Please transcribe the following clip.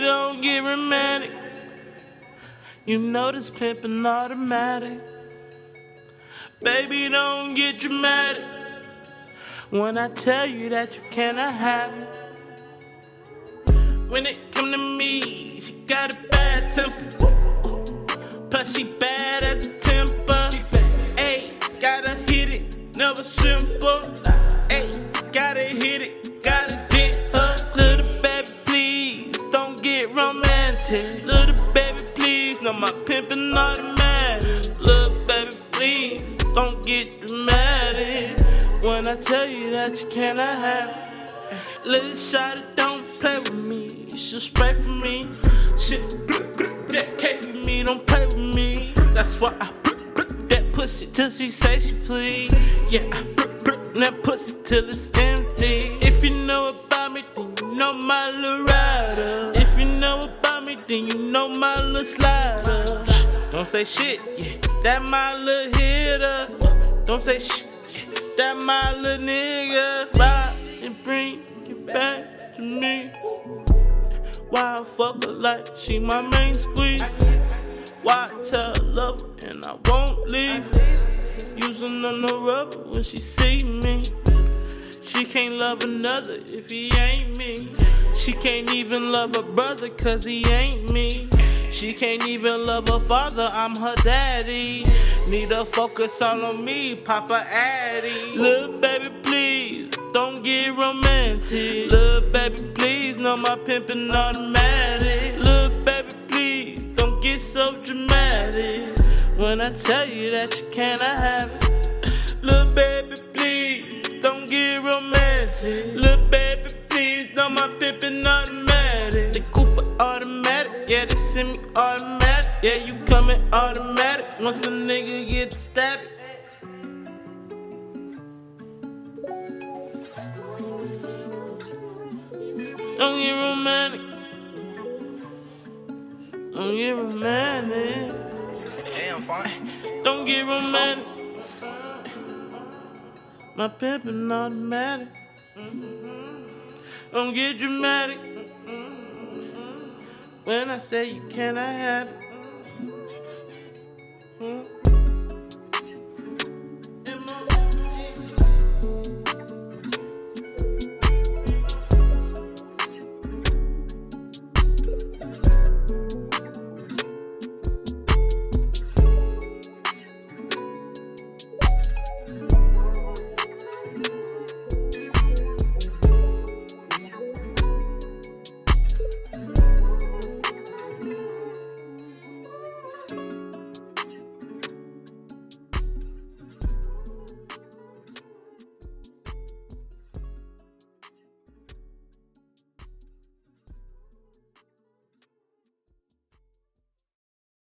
don't get romantic. You know this pimpin' automatic. Baby, don't get dramatic. When I tell you that you cannot have it. When it come to me, she got a bad temper. Plus she bad as a temper. Ayy, gotta hit it, never simple. Ayy, gotta hit it, romantic. Little baby, please, no my pimpin' automatic. Little baby, please don't get dramatic. When I tell you that you cannot have it. Little shot don't play with me. You should spray for me. Shit, that cake for me, don't play with me. That's why I that pussy till she say she please. Yeah, I that pussy till it's empty. If you know about me, then you know my little rider. If you know about then you know my little slider. Don't say shit, yeah, that my little hitter. Don't say shit, yeah, that my little nigga. Ride and bring it back to me. Why I fuck her like she my main squeeze? Why I tell love and I won't leave? Using on no rubber when she see me. She can't love another if he ain't me. She can't even love her brother cause he ain't me. She can't even love her father, I'm her daddy. Need to focus all on me, Papa Addy. Little baby, please, don't get romantic. Little baby, please, know my pimpin' automatic. Little baby, please, don't get so dramatic. When I tell you that you cannot have it. Little baby, please, know my pimpin' automatic. The Cooper automatic, yeah, they send me automatic. Yeah, you coming automatic once a nigga get stabbed. Don't get romantic. Don't get romantic. Damn, fine. Don't get romantic. My pimpin' automatic. Mm-hmm. Don't get dramatic. Mm-hmm. When I say you can have it. Mm-hmm.